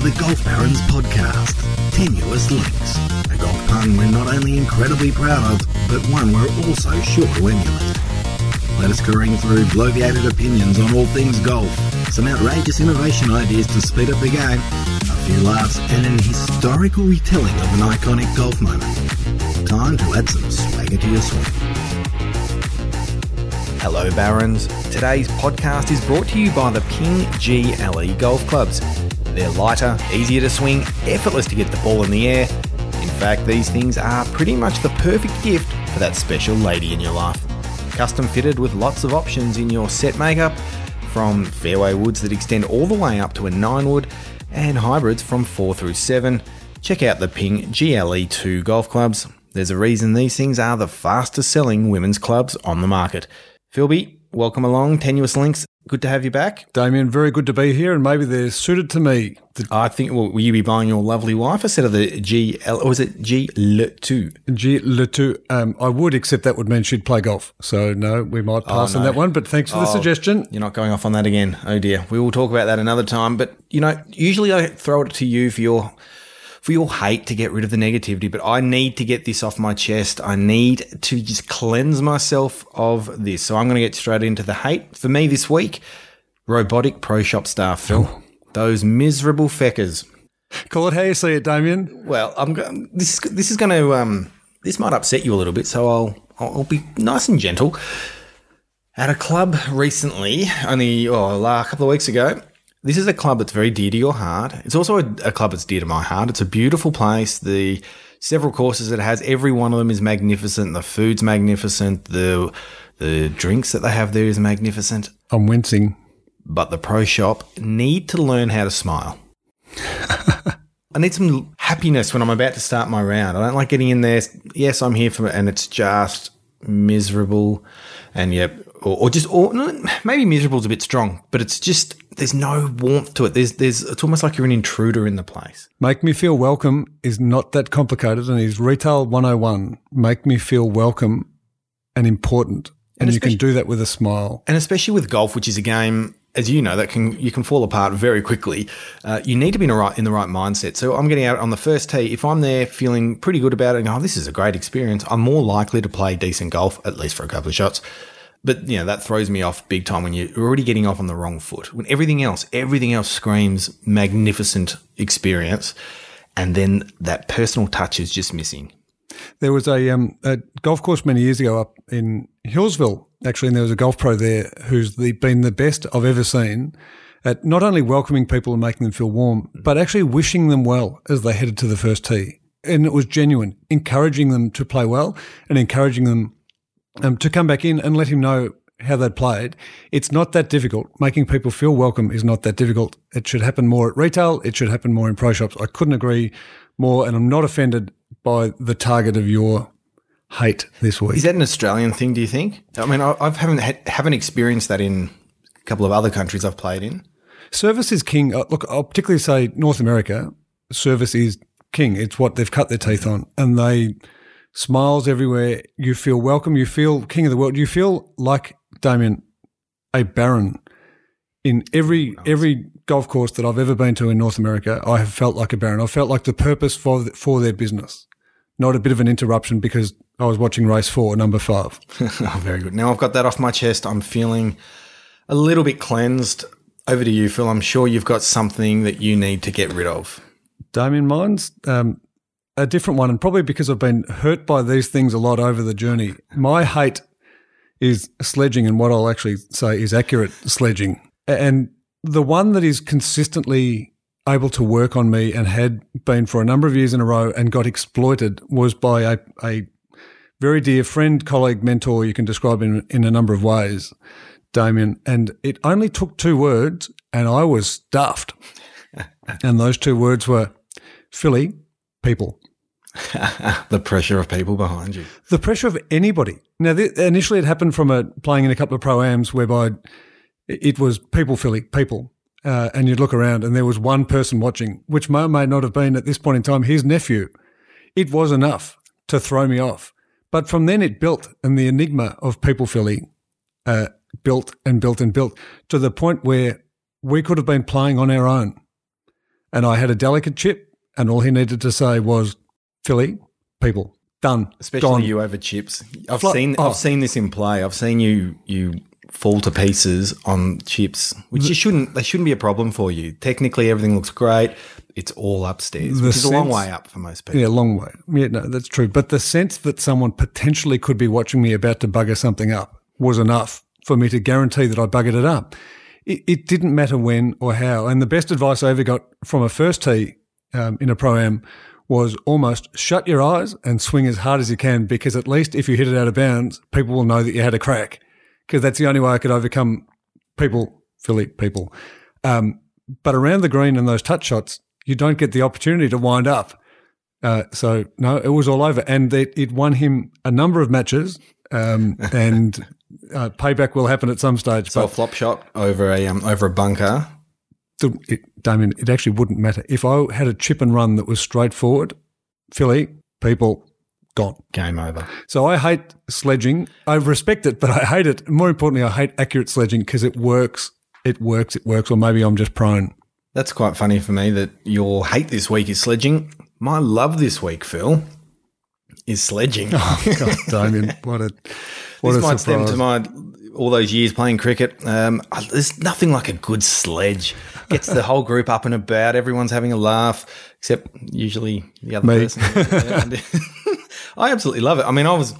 to the Golf Barons podcast, Tenuous Links, a golf pun we're not only incredibly proud of, but one we're also sure to emulate. Let us careen through bloviated opinions on all things golf, some outrageous innovation ideas to speed up the game, a few laughs, and an historical retelling of an iconic golf moment. Time to add some swagger to your swing. Hello, Barons. Today's podcast is brought to you by the Ping GLE Golf Clubs. They're lighter, easier to swing, effortless to get the ball in the air. In fact, these things are pretty much the perfect gift for that special lady in your life. Custom fitted with lots of options in your set makeup, from fairway woods that extend all the way up to a 9 wood, and hybrids from 4 through 7. Check out the Ping GLE2 golf clubs. There's a reason these things are the fastest selling women's clubs on the market. Philby, welcome along. Tenuous Links, good to have you back. Damien, very good to be here, and maybe they're suited to me. The I think, well, will you be buying your lovely wife a set of the GL, or was it GL2? G Le Two, um, I would, except that would mean she'd play golf. So no, we might pass on no. that one. But thanks for the Oh, suggestion. You're not going off on that again. Oh dear. We will talk about that another time. But you know, usually I throw it to you for your for your hate to get rid of the negativity, but I need to get this off my chest. I need to just cleanse myself of this. So I'm going to get straight into the hate. For me this week, robotic pro shop staff, Phil. Those miserable feckers. Call it how you see it, Damien. Well, I'm go- this is this is going to um this might upset you a little bit, so I'll I'll, I'll be nice and gentle. At a club recently, only oh, a couple of weeks ago, this is a club that's very dear to your heart. It's also a, a club that's dear to my heart. It's a beautiful place. The several courses it has, every one of them is magnificent. The food's magnificent. The the drinks that they have there is magnificent. I'm wincing. But the pro shop need to learn how to smile. I need some happiness when I'm about to start my round. I don't like getting in there. Yes, I'm here for it, and it's just miserable, and yeah, or, or just or maybe miserable is a bit strong, but it's just there's no warmth to it. There's there's it's almost like you're an intruder in the place. Make me feel welcome is not that complicated, and is retail 101. Make me feel welcome and important, and, And you can do that with a smile. and especially with golf, which is a game, as you know, that can you can fall apart very quickly. Uh, you need to be in, right, in the right mindset. So I'm getting out on the first tee. If I'm there feeling pretty good about it, and oh, this is a great experience, I'm more likely to play decent golf, at least for a couple of shots. But you know that throws me off big time when you're already getting off on the wrong foot. When everything else, everything else screams magnificent experience, and then that personal touch is just missing. There was a, um, a golf course many years ago up in Hillsville, actually, and there was a golf pro there who's the, been the best I've ever seen at not only welcoming people and making them feel warm, but actually wishing them well as they headed to the first tee. And it was genuine, encouraging them to play well and encouraging them um, to come back in and let him know how they'd played. It's not that difficult. Making people feel welcome is not that difficult. It should happen more at retail. It should happen more in pro shops. I couldn't agree more, and I'm not offended by the target of your hate this week. Is that an Australian thing? Do you think? I mean, I, I haven't had, haven't experienced that in a couple of other countries I've played in. Service is king. Uh, Look, I'll particularly say North America, service is king. It's what they've cut their teeth on. And they smiles everywhere. You feel welcome. You feel king of the world. You feel like, Damien, a baron. In every every golf course that I've ever been to in North America, I have felt like a baron. I felt like the purpose for th- for their business, not a bit of an interruption because I was watching race four, number five. oh, very good. Now I've got that off my chest. I'm feeling a little bit cleansed. Over to you, Phil. I'm sure you've got something that you need to get rid of. Damien, mine's um, a different one, and probably because I've been hurt by these things a lot over the journey. My hate is sledging, and what I'll actually say is accurate sledging. And the one that is consistently able to work on me and had been for a number of years in a row and got exploited was by a, a very dear friend, colleague, mentor, you can describe in, in a number of ways, Damien. And it only took two words, and I was stuffed. and those two words were Philly, people. The pressure of people behind you. The pressure of anybody. Now, th- initially it happened from a, playing in a couple of pro-ams whereby it was people, Philly, people. Uh, and you'd look around and there was one person watching, which may or may not have been at this point in time his nephew. It was enough to throw me off. But from then it built, and the enigma of people, Philly, uh, built and built and built to the point where we could have been playing on our own. and I had a delicate chip, and all he needed to say was, Philly, people, done. Especially gone. you over chips. I've seen oh. I've seen this in play. I've seen you you fall to pieces on chips, which you shouldn't. They shouldn't be a problem for you. Technically, everything looks great. It's all upstairs, The which is a long way up for most people. Yeah, long way. Yeah, no, that's true. But the sense that someone potentially could be watching me about to bugger something up was enough for me to guarantee that I buggered it up. It, it didn't matter when or how. And the best advice I ever got from a first tee um, in a pro am was almost shut your eyes and swing as hard as you can because at least if you hit it out of bounds, people will know that you had a crack. Because that's the only way I could overcome people, Philly people. Um, but around the green and those touch shots, you don't get the opportunity to wind up. Uh, so no, it was all over, and it, it won him a number of matches. Um, and uh, payback will happen at some stage. So a flop shot over a um, over a bunker. The, it, Damien, it actually wouldn't matter if I had a chip and run that was straightforward. Philly people gone. Game over. So I hate sledging. I respect it, but I hate it. More importantly, I hate accurate sledging because it works. It works. It works. Or maybe I'm just prone. That's quite funny for me that your hate this week is sledging. My love this week, Phil, is sledging. Oh, God, Damien, what a what this a might stem to my all those years playing cricket. Um, I- there's nothing like a good sledge. Gets the whole group up and about. Everyone's having a laugh, except usually the other Me. person. I absolutely love it. I mean, I was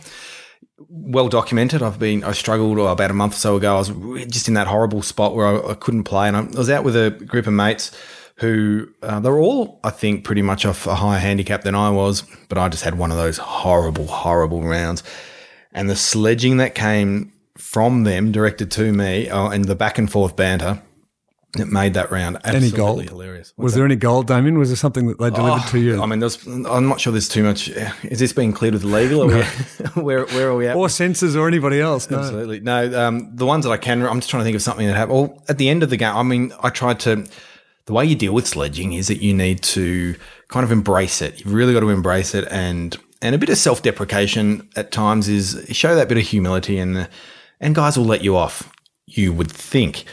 well documented. I've been I struggled oh, about a month or so ago. I was just in that horrible spot where I, I couldn't play, and I, I was out with a group of mates who uh, they were all, I think, pretty much off a higher handicap than I was, but I just had one of those horrible, horrible rounds, and the sledging that came from them directed to me, uh, and the back and forth banter. It made that round absolutely gold? hilarious. Was there any gold, Damien? Was there something that they delivered to you? Oh, I mean, there's, I'm not sure there's too much. Is this being cleared with legal? Or where, where are we at? or censors or anybody else? No. Absolutely. No, um, the ones that I can, I'm just trying to think of something that happened. Well, at the end of the game, I mean, I tried to, the way you deal with sledging is that you need to kind of embrace it. You've really got to embrace it. And, and a bit of self deprecation at times is show that bit of humility and, and guys will let you off, you would think.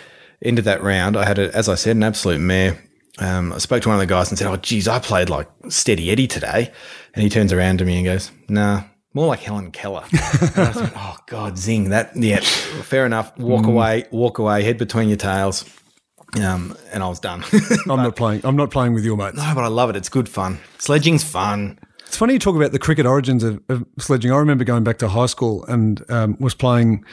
Into that round, I had, a, as I said, an absolute mare. Um, I spoke to one of the guys and said, Oh, geez, I played like Steady Eddie today. And he turns around to me and goes, Nah, more like Helen Keller. and I thought, Oh, God, zing. That, yeah, fair enough. Walk away, walk away, head between your tails. Um, and I was done. I'm not playing. I'm not playing with your mates. no, but I love it. It's good fun. Sledging's fun. It's funny you talk about the cricket origins of, of sledging. I remember going back to high school and um, was playing,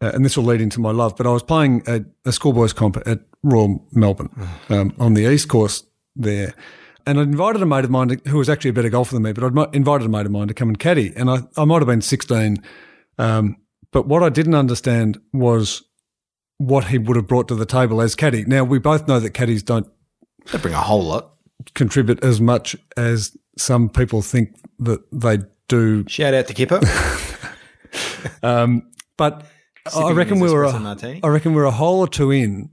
uh, and this will lead into my love, but I was playing a, a schoolboys comp at Royal Melbourne um, on the East Course there. And I invited a mate of mine to, who was actually a better golfer than me, but I'd mo- invited a mate of mine to come and caddy. And I, I might have been 16. Um, but what I didn't understand was what he would have brought to the table as caddy. Now, we both know that caddies don't They bring a whole lot. contribute as much as some people think that they do. Shout out to Kipper. But I reckon we were a, martini. I reckon we we're a hole or two in,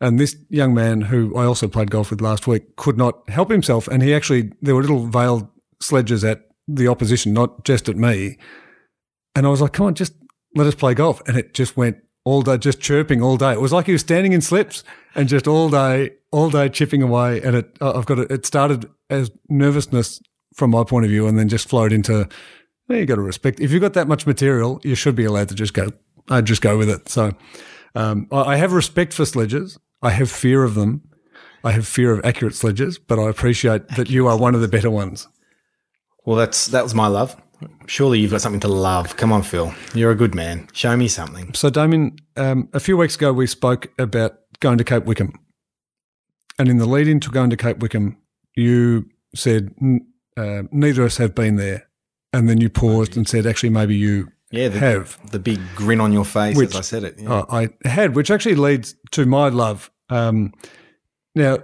and this young man who I also played golf with last week could not help himself, and he actually there were little veiled sledges at the opposition, not just at me. And I was like, "Come on, just let us play golf," and it just went all day, just chirping all day. It was like he was standing in slips and just all day, all day chipping away. And it, I've got it. It started as nervousness from my point of view, and then just flowed into. Well, you got to respect. If you've got that much material, you should be allowed to just go. I'd just go with it. So, um, I I have respect for sledges. I have fear of them. I have fear of accurate sledges, but I appreciate that you are one of the better ones. Well, that's that was my love. Surely you've got something to love. Come on, Phil. You're a good man. Show me something. So, Damien, um, a few weeks ago we spoke about going to Cape Wickham, and in the lead into going to Cape Wickham, you said "N- uh, neither of us have been there, and then you paused and said, actually, maybe you Yeah, the, have. the big grin on your face Which- as I said it. Yeah. I had, which actually leads to my love. Um, now,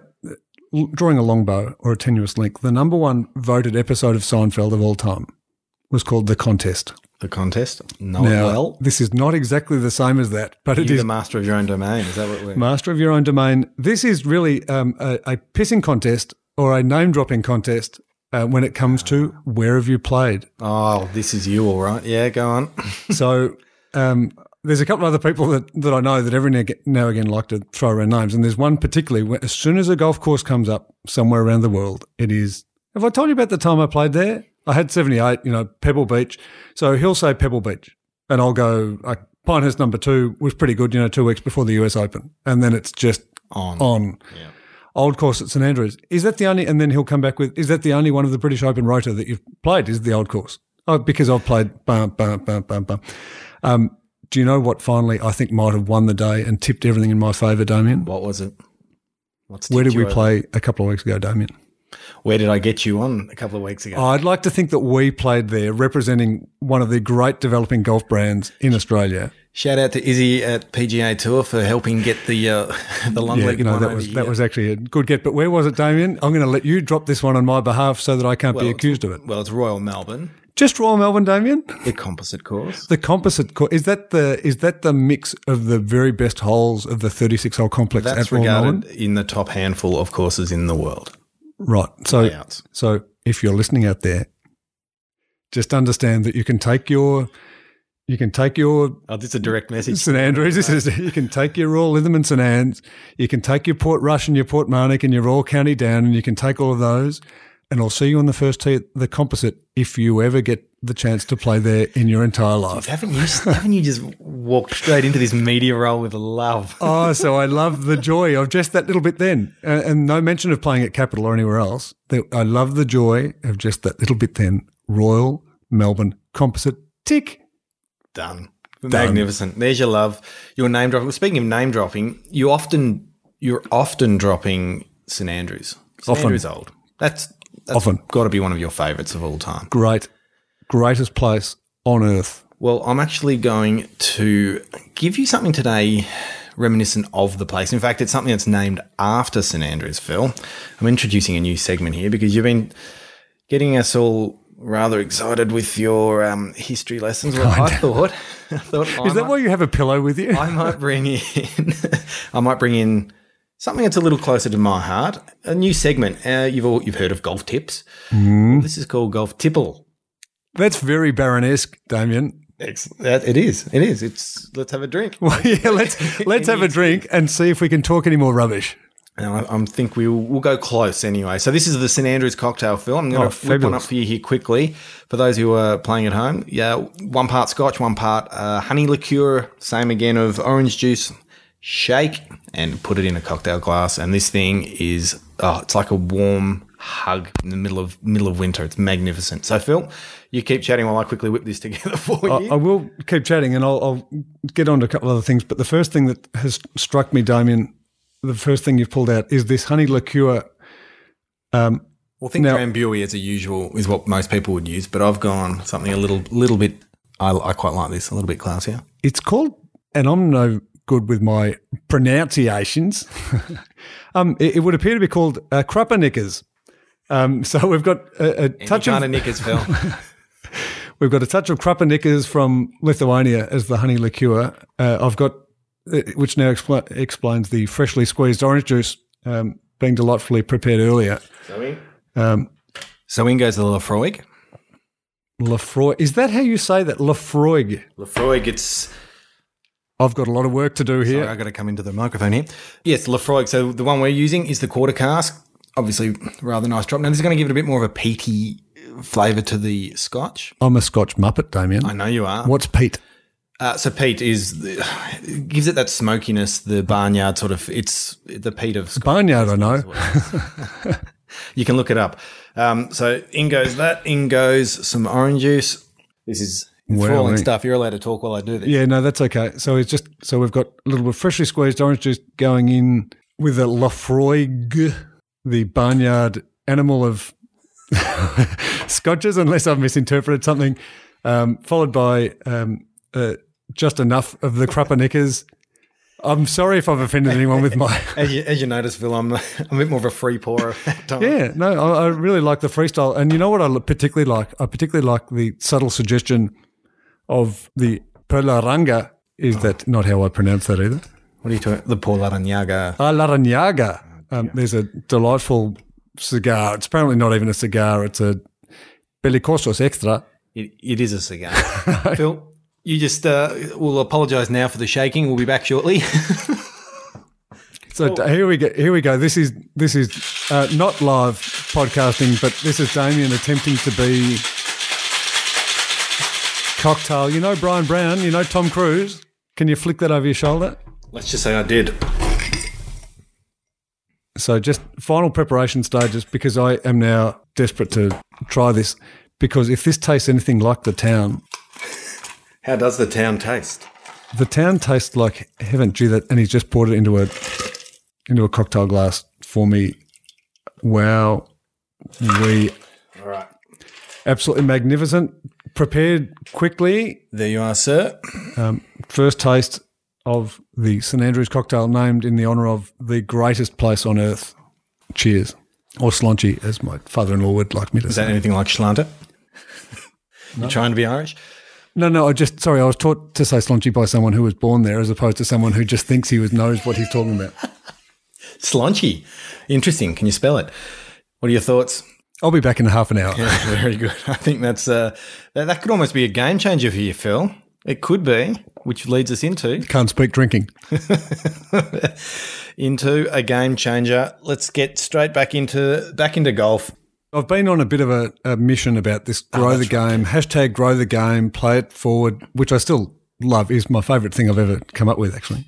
drawing a longbow or a tenuous link, the number one voted episode of Seinfeld of all time was called The Contest. the contest. Now, well. this is not exactly the same as that, but it You're is the master of your own domain. Is that what we're? master of your own domain. This is really um, a, a pissing contest or a name dropping contest uh, when it comes to where have you played. oh, this is you, all right. Yeah, go on. So um, there's a couple of other people that, that I know that every now now again like to throw around names, and there's one particularly. Where as soon as a golf course comes up somewhere around the world, it is. Have I told you about the time I played there? I had 78, you know, Pebble Beach. So he'll say Pebble Beach, and I'll go. Like, Pinehurst number two was pretty good, you know, two weeks before the US Open, and then it's just On. on. Yeah. Old course at St Andrews. Is that the only? And then he'll come back with. Is that the only one of the British Open Rota that you've played? Is the old course? Oh, because I've played. Bum, bum, bum, bum, bum. Um, do you know what? Finally, I think might have won the day and tipped everything in my favour, Damien. What was it? What's Where did we over? play a couple of weeks ago, Damien? Where did I get you on a couple of weeks ago? I'd like to think that we played there, representing one of the great developing golf brands in Australia. Shout out to Izzy at PGA Tour for helping get the uh, the long Yeah, leg you know that was that was actually a good get. But where was it, Damien? I'm going to let you drop this one on my behalf so that I can't be accused of it. well, it's Royal Melbourne, Just Royal Melbourne, Damien. the composite course. The composite course is that the is that the mix of the very best holes of the 36 hole complex That's at Royal regarded Melbourne? in the top handful of courses in the world. Right. So Layouts. so if you're listening out there, just understand that you can take your you can take your Oh, this is a direct message. St Andrews. This is, you can take your Royal Lytham and St Anne's. You can take your Portrush and your Portmarnock and your Royal County Down, and you can take all of those. And I'll see you on the first tee at the composite if you ever get the chance to play there in your entire life. Haven't you? Haven't you just walked straight into this media role with love? Oh, so I love the joy of just that little bit then. Uh, and no mention of playing at Capital or anywhere else. I love the joy of just that little bit then. Royal Melbourne Composite tick. Done. Magnificent. There's your love. Your name dropping. Speaking of name dropping, you often you're often dropping St Andrews. St Often. Andrews old. That's, that's Often. got to be one of your favourites of all time. Great. Greatest place on earth. Well, I'm actually going to give you something today reminiscent of the place. In fact, it's something that's named after St Andrews, Phil. I'm introducing a new segment here because you've been getting us all rather excited with your um, history lessons. Well, I thought, I thought Is that why you have a pillow with you? I might bring in, I might bring in something that's a little closer to my heart. A new segment. Uh, you've all you've heard of golf tips. Well, this is called golf tipple. That's very Baronesque, Damien. It's, it is. It is. It's. Let's have a drink. Well, yeah, let's let's have a drink and see if we can talk any more rubbish. And I, I think we'll, we'll go close anyway. So this is the St Andrews cocktail, Phil. I'm going Oh, to flip one up for you here quickly. For those who are playing at home, yeah, one part Scotch, one part uh, honey liqueur, same again of orange juice. Shake and put it in a cocktail glass. And this thing is, oh, it's like a warm hug in the middle of middle of winter. It's magnificent. So Phil, you keep chatting while I quickly whip this together for you. I will keep chatting and I'll, I'll get on to a couple of other things. But the first thing that has struck me, Damien, the first thing you've pulled out is this honey liqueur. Um, Well, think Now- Drambuie as a usual is what most people would use, but I've gone something a little little bit. I, I quite like this, a little bit classier. it's called, and I'm no good with my pronunciations. um, it, it would appear to be called uh. Um, so we've got a, a touch kind of knickers, Phil. We've got a touch of Krupperknickers from Lithuania as the honey liqueur. Uh, I've got, which now expl- explains the freshly squeezed orange juice um, being delightfully prepared earlier. so in, Um, so in goes the Laphroaig. Lafroy, is that how you say that? Laphroaig. Laphroaig, it's. I've got a lot of work to do here. Sorry, I got to come into the microphone here. Yes, Laphroaig. So the one we're using is the quarter cask. Obviously, rather nice drop. Now this is going to give it a bit more of a peaty flavour to the Scotch. I'm a Scotch muppet, Damien. I know you are. What's Pete? Uh, so peat is the, gives it that smokiness, the barnyard sort of. It's the peat of Scotch. Barnyard, I know. You can look it up. Um, so in goes that. In goes some orange juice. This is enthralling Wow, eh? stuff. You're allowed to talk while I do this. Yeah, no, that's okay. So it's just so we've got a little bit of freshly squeezed orange juice going in with a Laphroaig, the barnyard animal of scotches, unless I've misinterpreted something. Um, followed by um, uh, just enough of the Krupperknickers. I'm sorry if I've offended anyone with my. As you, as you notice, Phil, I'm, I'm a bit more of a free pourer. Yeah, no, I, I really like the freestyle, and you know what I particularly like? I particularly like the subtle suggestion of the Perlaranga. Is that not how I pronounce that either? What are you talking? The Paul. Ah, Larrañaga. Um, there's a delightful cigar. It's apparently not even a cigar. It's a Belicosos Extra. It, it is a cigar. Phil, You just uh, will apologise now for the shaking. We'll be back shortly. So here we go. Here we go. This is this is uh, not live podcasting, but this is Damien attempting to be cocktail. You know Bryan Brown. You know Tom Cruise. Can you flick that over your shoulder? Let's just say I did. So just final preparation stages because I am now desperate to try this. Because if this tastes anything like the town, How does the town taste? the town tastes like heaven. Gee, that and he's just poured it into a into a cocktail glass for me. Wow, we All right. absolutely magnificent. Prepared quickly. There you are, sir. Um, first taste of the St Andrews cocktail, named in the honour of the greatest place on earth. Cheers, or slunchy, as my father-in-law would like me to Is say. that anything like Schlanter? You're trying to be Irish? No, no, I just sorry. I was taught to say slunchy by someone who was born there, as opposed to someone who just thinks he was knows what he's talking about. Slunchy. Interesting. Can you spell it? What are your thoughts? I'll be back in half an hour. Very good. I think that's uh, that, that could almost be a game changer for you, Phil. It could be, which leads us into Can't speak drinking. into a game changer. Let's get straight back into back into golf. I've been on a bit of a, a mission about this ah, grow the game, hashtag grow the game, play it forward, which I still love, is my favourite thing I've ever come up with, actually.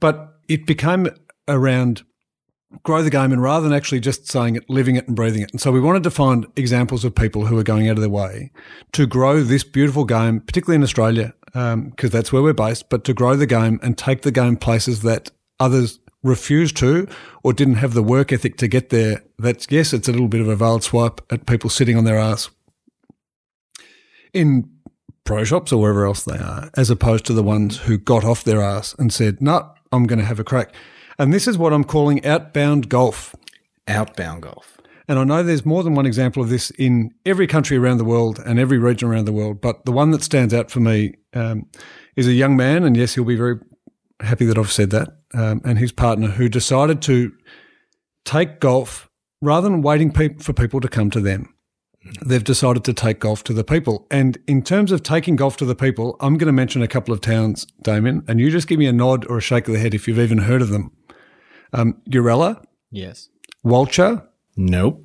But it became around grow the game and rather than actually just saying it, living it and breathing it. And so we wanted to find examples of people who are going out of their way to grow this beautiful game, particularly in Australia, um, because that's where we're based, but to grow the game and take the game places that others refused to or didn't have the work ethic to get there. That's, yes, it's a little bit of a veiled swipe at people sitting on their ass in pro shops or wherever else they are, as opposed to the ones who got off their ass and said, no, I'm going to have a crack. And this is what I'm calling outbound golf. Outbound golf. And I know there's more than one example of this in every country around the world and every region around the world. But the one that stands out for me um, is a young man, and yes, he'll be very happy that I've said that, um, and his partner who decided to take golf rather than waiting pe- for people to come to them. They've decided to take golf to the people. And in terms of taking golf to the people, I'm going to mention a couple of towns, Damien, and you just give me a nod or a shake of the head if you've even heard of them. Um, Uralla, Yes. Walcha, Nope.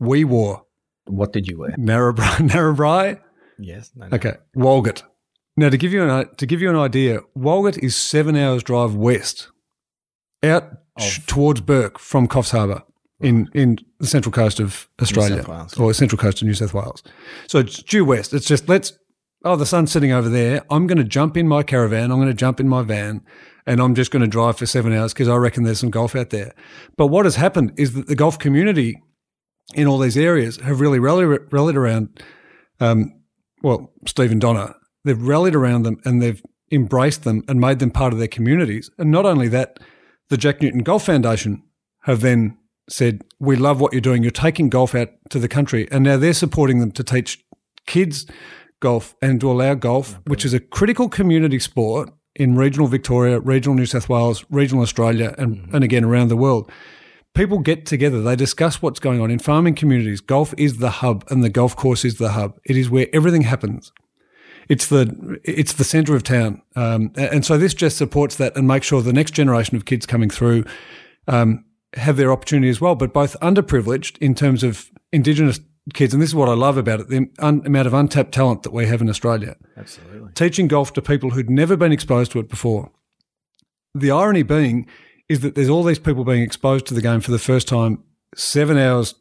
Wee Waa, What did you wear? Narrabri, Narrabri. Yes. No, no. Okay, Walgett. Now to give you an to give you an idea, Walgett is seven hours drive west, out sh- towards Bourke from Coffs Harbour in in the central coast of Australia or central coast of New South Wales. So it's due west. It's just let's. Oh, the sun's sitting over there. I'm going to jump in my caravan. I'm going to jump in my van, and I'm just going to drive for seven hours because I reckon there's some golf out there. But what has happened is that the golf community in all these areas have really rallied, rallied around um, well, Stephen Donna, they've rallied around them and they've embraced them and made them part of their communities. And not only that, the Jack Newton Golf Foundation have then said, We love what you're doing. You're taking golf out to the country. And now they're supporting them to teach kids golf and to allow golf, which is a critical community sport in regional Victoria, regional New South Wales, regional Australia, and, mm-hmm. and again around the world people get together, they discuss what's going on in farming communities. Golf is the hub and the golf course is the hub. It is where everything happens. It's the it's the centre of town, um, and so this just supports that and makes sure the next generation of kids coming through um, have their opportunity as well. But both underprivileged in terms of Indigenous kids, and this is what I love about it: the un- amount of untapped talent that we have in Australia Absolutely. teaching golf to people who'd never been exposed to it before. The irony being is that there's all these people being exposed to the game for the first time seven hours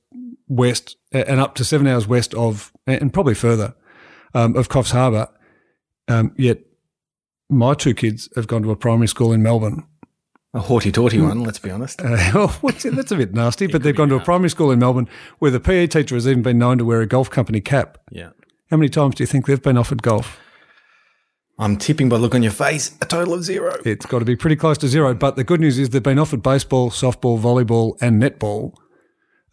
west and up to seven hours west of, and probably further, um, of Coffs Harbour. Um, yet my two kids have gone to a primary school in Melbourne. A haughty taughty one, let's be honest. Uh, well, that's a bit nasty, but they've gone to a primary school in Melbourne where the PE teacher has even been known to wear a golf company cap. Yeah. How many times do you think they've been offered golf? I'm tipping by the look on your face, a total of zero. It's got to be pretty close to zero. But the good news is they've been offered baseball, softball, volleyball, and netball.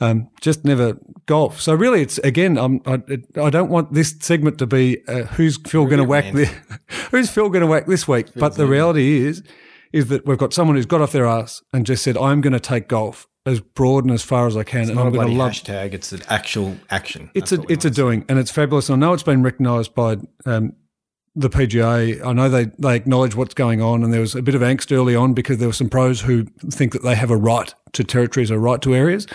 Um, just never golf. So really, it's again. I'm, I, I don't want this segment to be uh, who's Phil going to whack the, who's Phil going to whack this week. but the reality is, is that we've got someone who's got off their ass and just said, "I'm going to take golf as broad and as far as I can, and Not I'm going bloody to love." hashtag, it's an actual action. It's That's a it's a doing, and it's fabulous. And I know it's been recognised by um, the PGA. I know they, they acknowledge what's going on, and there was a bit of angst early on because there were some pros who think that they have a right to territories, a right to areas.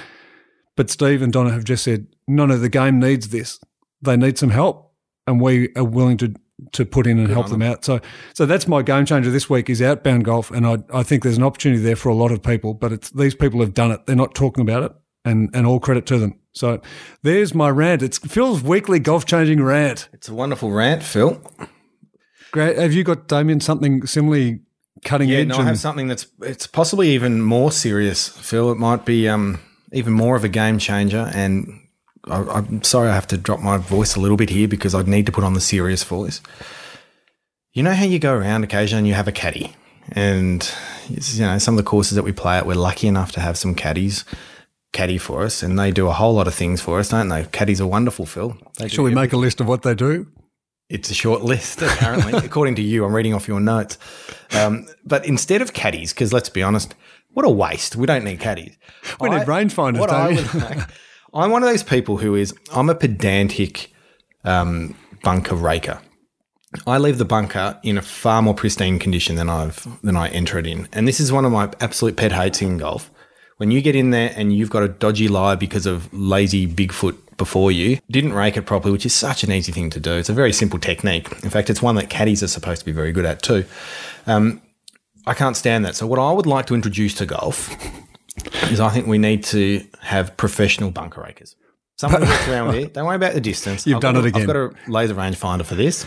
But Steve and Donna have just said, no, no, the game needs this. They need some help, and we are willing to to put in and help them out. So, so that's my game changer this week is outbound golf, and I I think there's an opportunity there for a lot of people. But it's these people have done it. They're not talking about it, and and all credit to them. So, there's my rant. It's Phil's weekly golf changing rant. It's a wonderful rant, Phil. Great. Have you got Damien something similarly cutting Yeah, edge? no, I have something that's it's possibly even more serious, Phil. It might be um, even more of a game changer. And I, I'm sorry I have to drop my voice a little bit here because I need to put on the serious voice. You know how you go around occasionally and you have a caddy, and you know some of the courses that we play at, we're lucky enough to have some caddies caddy for us, and they do a whole lot of things for us, don't they? Caddies are wonderful, Phil. They Shall we make a list of what they do? it's a short list, apparently, according to you. I'm reading off your notes. Um, but instead of caddies, because let's be honest, what a waste. We don't need caddies. We need rangefinders, What I would like, I'm one of those people who is, I'm a pedantic um, bunker raker. I leave the bunker in a far more pristine condition than I've than I enter it in, and this is one of my absolute pet hates in golf. When you get in there and you've got a dodgy lie because of lazy Bigfoot before you, didn't rake it properly, which is such an easy thing to do. It's a very simple technique. In fact, it's one that caddies are supposed to be very good at too. Um, I can't stand that. So, what I would like to introduce to golf is I think we need to have professional bunker rakers. Someone works around here. Don't worry about the distance. You've I've done got it a- again. I've got a laser rangefinder for this.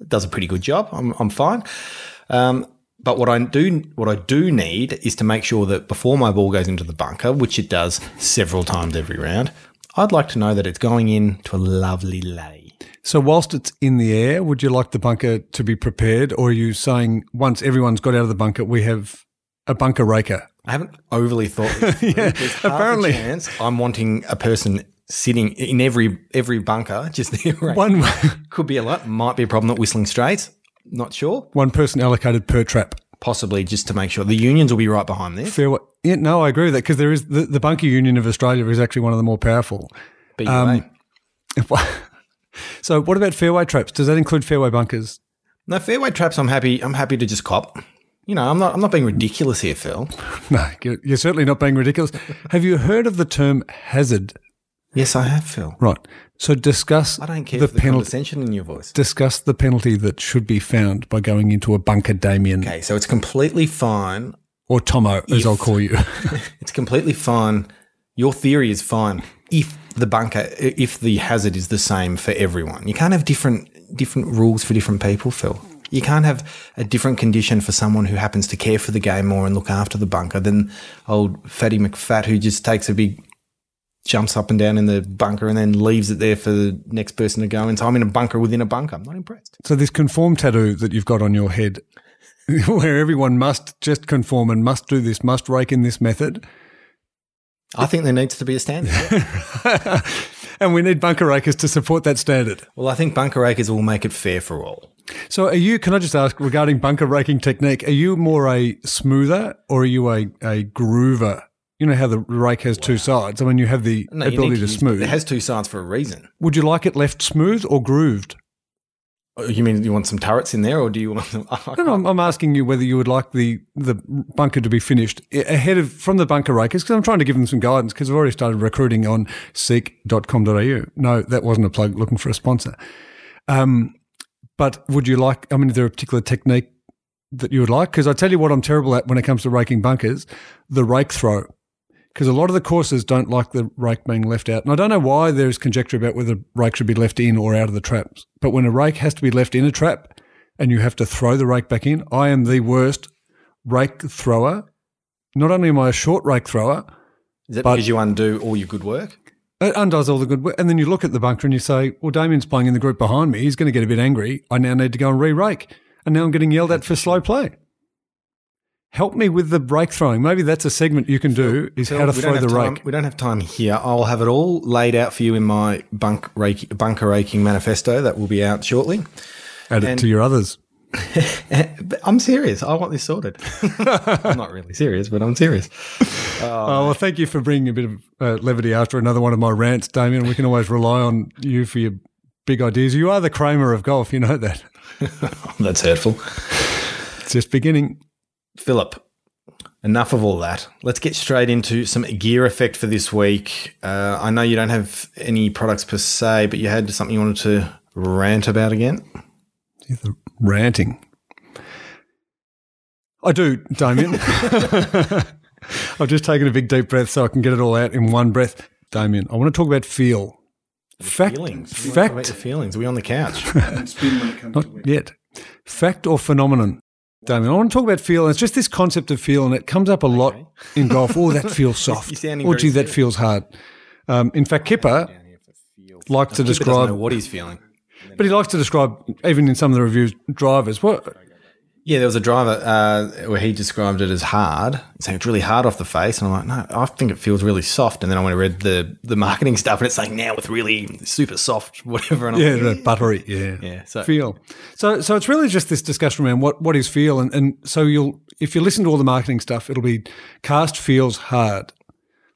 It does a pretty good job. I'm, I'm fine. Um, but what I do what I do need is to make sure that before my ball goes into the bunker, which it does several times every round, I'd like to know that it's going in to a lovely lay. So, whilst it's in the air, would you like the bunker to be prepared, or are you saying once everyone's got out of the bunker, we have a bunker raker? I haven't overly thought. This. Yeah, apparently. chance I'm wanting a person sitting in every every bunker, just there. Right? One Could be a lot. Might be a problem at Whistling Straits. Not sure. one person allocated per trap. Possibly just to make sure the unions will be right behind this. Fair. Yeah, no, I agree with that because there is the, the bunker union of Australia is actually one of the more powerful. BUA. Um, so, what about fairway traps? Does that include fairway bunkers? No fairway traps. I'm happy. I'm happy to just cop. You know, I'm not. I'm not being ridiculous here, Phil. No, you're, you're certainly not being ridiculous. have you heard of the term hazard? Yes, I have, Phil. Right. So, discuss I don't care the the penalty. in your voice. Discuss the penalty that should be found by going into a bunker, Damien, Okay, so it's completely fine. or Tomo, as I'll call you. It's completely fine. Your theory is fine if the bunker, if the hazard is the same for everyone. You can't have different different rules for different people, Phil. You can't have a different condition for someone who happens to care for the game more and look after the bunker than old Fatty McFat who just takes a big jumps up and down in the bunker and then leaves it there for the next person to go in. So I'm in a bunker within a bunker. I'm not impressed. So this conform tattoo that you've got on your head, where everyone must just conform and must do this, must rake in this method, I think there needs to be a standard. yeah. and we need bunker rakers to support that standard. well, I think bunker rakers will make it fair for all. So are you, can I just ask regarding bunker raking technique, are you more a smoother or are you a, a groover? You know how the rake has two sides. I mean, you have the No, ability to smooth. It has two sides for a reason. Would you like it left smooth or grooved? Oh, You mean you want some turrets in there, or do you want them? No, no, I'm, I'm asking you whether you would like the, the bunker to be finished ahead of from the bunker rakers because I'm trying to give them some guidance because I've already started recruiting on seek.com.au. No, that wasn't a plug looking for a sponsor. Um, but would you like, I mean, is there a particular technique that you would like? Because I tell you what I'm terrible at when it comes to raking bunkers the rake throw. Because a lot of the courses don't like the rake being left out. And I don't know why there's conjecture about whether rake should be left in or out of the traps. But when a rake has to be left in a trap and you have to throw the rake back in, I am the worst rake thrower. Not only am I a short rake thrower, Is that But- because you undo all your good work? it undoes all the good work. And then you look at the bunker and you say, well, Damien's playing in the group behind me. He's going to get a bit angry. I now need to go and re rake. And now I'm getting yelled at for slow play. Help me with the rake throwing. Maybe that's a segment you can do is how to throw the time, rake. We don't have time here. I'll have it all laid out for you in my bunk rake, bunker raking manifesto that will be out shortly. Add it to your others. I'm serious. I want this sorted. I'm not really serious, but I'm serious. Oh, well, thank you for bringing a bit of uh, levity after another one of my rants, Damien. We can always rely on you for your big ideas. You are the Kramer of golf, you know that. That's hurtful. It's just beginning. Philip, enough of all that. Let's get straight into some gear effect for this week. Uh, I know you don't have any products per se, but you had something you wanted to rant about again. The ranting. I do, Damien. I've just taken a big deep breath so I can get it all out in one breath. Damien, I want to talk about feel. Fact, Feelings. Fact, about feelings. Are we on the couch? not yet. Fact or phenomenon, Damien? I want to talk about feel. And it's just this concept of feel, and it comes up a lot in golf. Oh, that feels soft. Oh, gee, that feels hard. Um, in fact, Kipper likes to Kipper describe, know what he's feeling. but he likes to describe, even in some of the reviews, drivers. What? Yeah, there was a driver uh, where he described it as hard, saying it's really hard off the face. And I'm like, no, I think it feels really soft. And then I went and read the, the marketing stuff, and it's like now it's really super soft, whatever. And I'm Yeah, like, the buttery. Yeah, Yeah, so- feel. So, so it's really just this discussion around what what is feel, and and so you'll if you listen to all the marketing stuff, it'll be cast feels hard,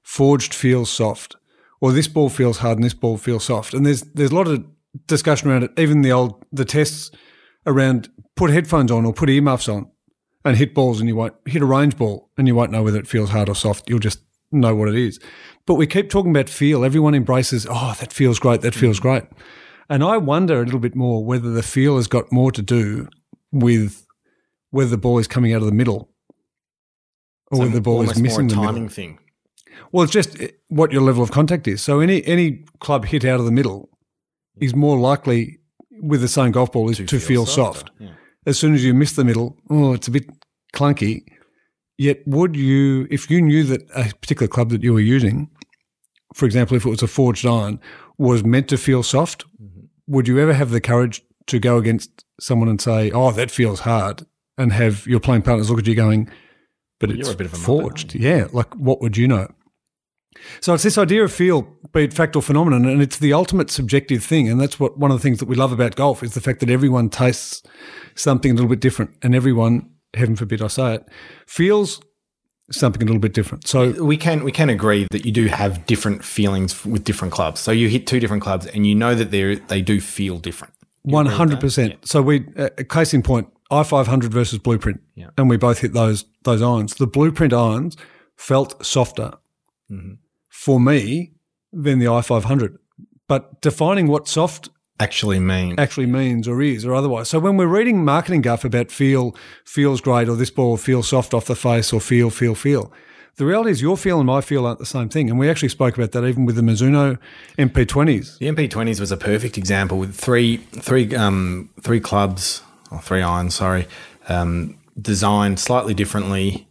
forged feels soft, or this ball feels hard and this ball feels soft. And there's there's a lot of discussion around it. Even the old the tests around put headphones on or put earmuffs on and hit balls, and you won't hit a range ball, and you won't know whether it feels hard or soft. You'll just know what it is. But we keep talking about feel. Everyone embraces, oh, that feels great. That feels great. And I wonder a little bit more whether the feel has got more to do with whether the ball is coming out of the middle or whether the ball is missing more the a timing thing. Well, it's just eh, what your level of contact is. So any any club hit out of the middle is more likely with the same golf ball is to, feel, soft. Yeah. As soon as you miss the middle, oh, it's a bit clunky. Yet, would you, if you knew that a particular club that you were using, for example, if it was a forged iron, was meant to feel soft, Mm-hmm. would you ever have the courage to go against someone and say, "Oh, that feels hard," and have your playing partners look at you going, "But Well, it's you're a bit of a muppet, forged." Yeah, like what would you know? So it's this idea of feel, be it fact or phenomenon, and it's the ultimate subjective thing, and that's what one of the things that we love about golf is the fact that everyone tastes something a little bit different, and everyone, heaven forbid I say it, feels something a little bit different. So We can we can agree that you do have different feelings with different clubs. So you hit two different clubs, and you know that they they do feel different. one hundred percent. So we, uh, case in point, i five hundred versus Blueprint, Yeah. and we both hit those those irons. The Blueprint irons felt softer Mm-hmm. For me than the i five hundred. But defining what soft Actually, mean actually means or is or otherwise. So when we're reading marketing guff about feel feels great or this ball feels soft off the face or feel feel feel, the reality is your feel and my feel aren't the same thing. And we actually spoke about that even with the Mizuno MP20s. The MP20s was a perfect example with three three um three clubs or three irons, sorry, um, designed slightly differently,